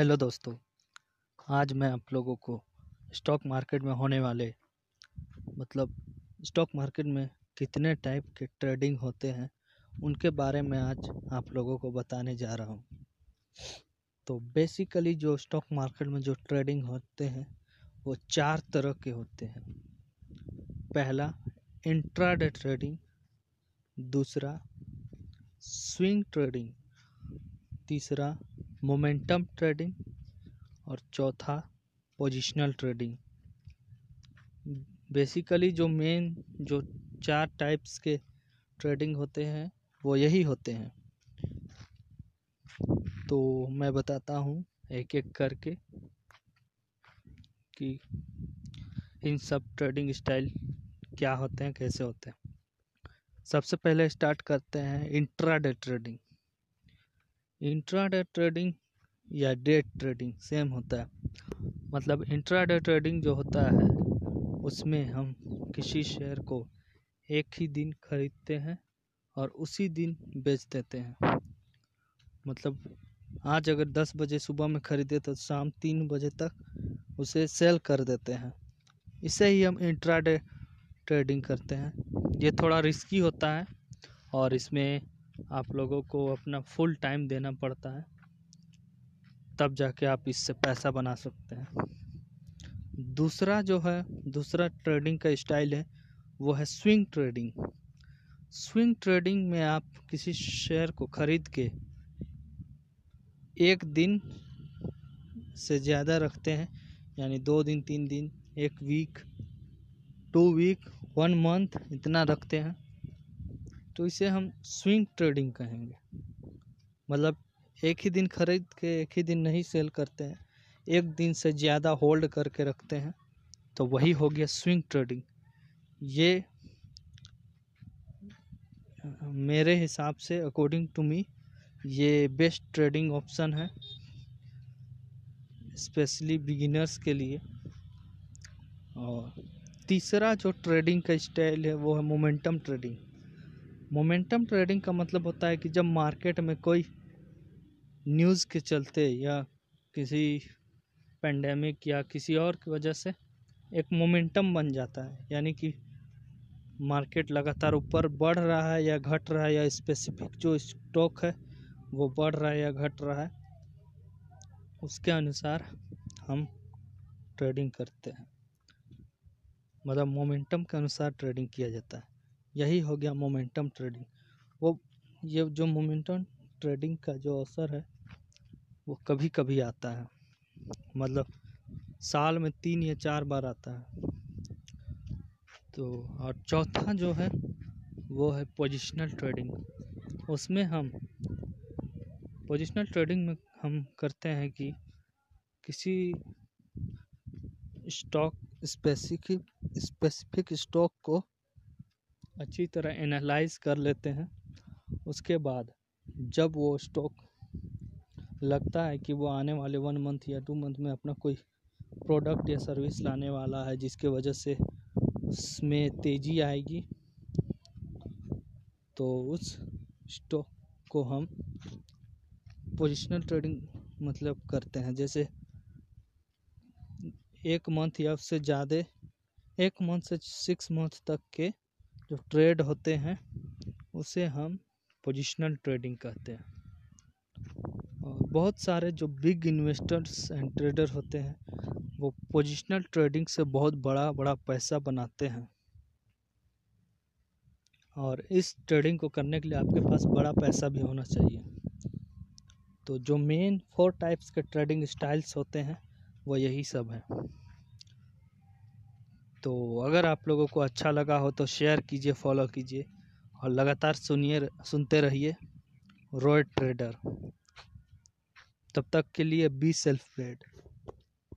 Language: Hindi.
हेलो दोस्तों, आज मैं आप लोगों को स्टॉक मार्केट में होने वाले मतलब स्टॉक मार्केट में कितने टाइप के ट्रेडिंग होते हैं, उनके बारे में आज आप लोगों को बताने जा रहा हूँ। तो बेसिकली जो स्टॉक मार्केट में जो ट्रेडिंग होते हैं, वो चार तरह के होते हैं। पहला इंट्राडे ट्रेडिंग दूसरा स्विंग ट्रेडिंग तीसरा मोमेंटम ट्रेडिंग और चौथा पोजिशनल ट्रेडिंग। बेसिकली जो मेन, जो चार टाइप्स के ट्रेडिंग होते हैं, वो यही होते हैं। तो मैं बताता हूँ एक एक करके कि इन सब ट्रेडिंग स्टाइल क्या होते हैं, कैसे होते हैं। सबसे पहले स्टार्ट करते हैं इंट्राडे ट्रेडिंग। इंट्राडे ट्रेडिंग या डे ट्रेडिंग, सेम होता है। मतलब इंट्राडे ट्रेडिंग जो होता है, उसमें हम किसी शेयर को एक ही दिन खरीदते हैं और उसी दिन बेच देते हैं। मतलब आज अगर 10 बजे सुबह में खरीदे तो शाम तीन बजे तक उसे सेल कर देते हैं। इसे ही हम इंट्राडे ट्रेडिंग करते हैं। ये थोड़ा रिस्की होता है और इसमें आप लोगों को अपना फुल टाइम देना पड़ता है, तब जाके आप इससे पैसा बना सकते हैं। दूसरा जो है, दूसरा ट्रेडिंग का स्टाइल है, वो है स्विंग ट्रेडिंग स्विंग ट्रेडिंग में आप किसी शेयर को खरीद के एक दिन से ज़्यादा रखते हैं, यानी दो दिन, तीन दिन, एक week two week one month इतना रखते हैं। तो इसे हम स्विंग ट्रेडिंग कहेंगे। मतलब एक ही दिन खरीद के, एक ही दिन नहीं सेल करते हैं, एक दिन से ज़्यादा होल्ड करके रखते हैं तो वही हो गया स्विंग ट्रेडिंग ये, मेरे हिसाब से अकॉर्डिंग टू मी ये बेस्ट ट्रेडिंग ऑप्शन है स्पेशली बिगिनर्स के लिए। और तीसरा जो ट्रेडिंग का स्टाइल है, वो है मोमेंटम ट्रेडिंग मोमेंटम ट्रेडिंग का मतलब होता है कि जब मार्केट में कोई न्यूज़ के चलते या किसी पेंडेमिक या किसी और की वजह से एक मोमेंटम बन जाता है, यानी कि मार्केट लगातार ऊपर बढ़ रहा है या घट रहा है या स्पेसिफिक जो स्टॉक है वो बढ़ रहा है या घट रहा है, उसके अनुसार हम ट्रेडिंग करते हैं। मतलब मोमेंटम के अनुसार ट्रेडिंग किया जाता है। यही हो गया मोमेंटम ट्रेडिंग वो, ये जो मोमेंटम ट्रेडिंग का जो अवसर है, वो कभी कभी आता है। मतलब साल में तीन या चार बार आता है। तो और चौथा जो है, वो है पोजिशनल ट्रेडिंग उसमें हम पोजिशनल ट्रेडिंग में हम करते हैं कि किसी स्टॉक स्पेसिफिक स्पेसिफिक स्टॉक को अच्छी तरह एनालाइज कर लेते हैं। उसके बाद जब वो स्टॉक लगता है कि वो आने वाले वन मंथ या टू मंथ में अपना कोई प्रोडक्ट या सर्विस लाने वाला है, जिसके वजह से उसमें तेज़ी आएगी तो उस स्टॉक को हम पोजिशनल ट्रेडिंग मतलब करते हैं। जैसे एक मंथ या उससे ज़्यादा, एक मंथ से सिक्स मंथ तक के जो ट्रेड होते हैं, उसे हम पोजिशनल ट्रेडिंग कहते हैं। और बहुत सारे जो बिग इन्वेस्टर्स एंड ट्रेडर होते हैं, वो पोजिशनल ट्रेडिंग से बहुत बड़ा बड़ा पैसा बनाते हैं। और इस ट्रेडिंग को करने के लिए आपके पास बड़ा पैसा भी होना चाहिए। तो जो मेन फोर टाइप्स के ट्रेडिंग स्टाइल्स होते हैं, वो यही सब है। तो अगर आप लोगों को अच्छा लगा हो तो शेयर कीजिए फॉलो कीजिए और लगातार सुनिए, सुनते रहिए रॉय ट्रेडर तब तक के लिए बी सेल्फ मेड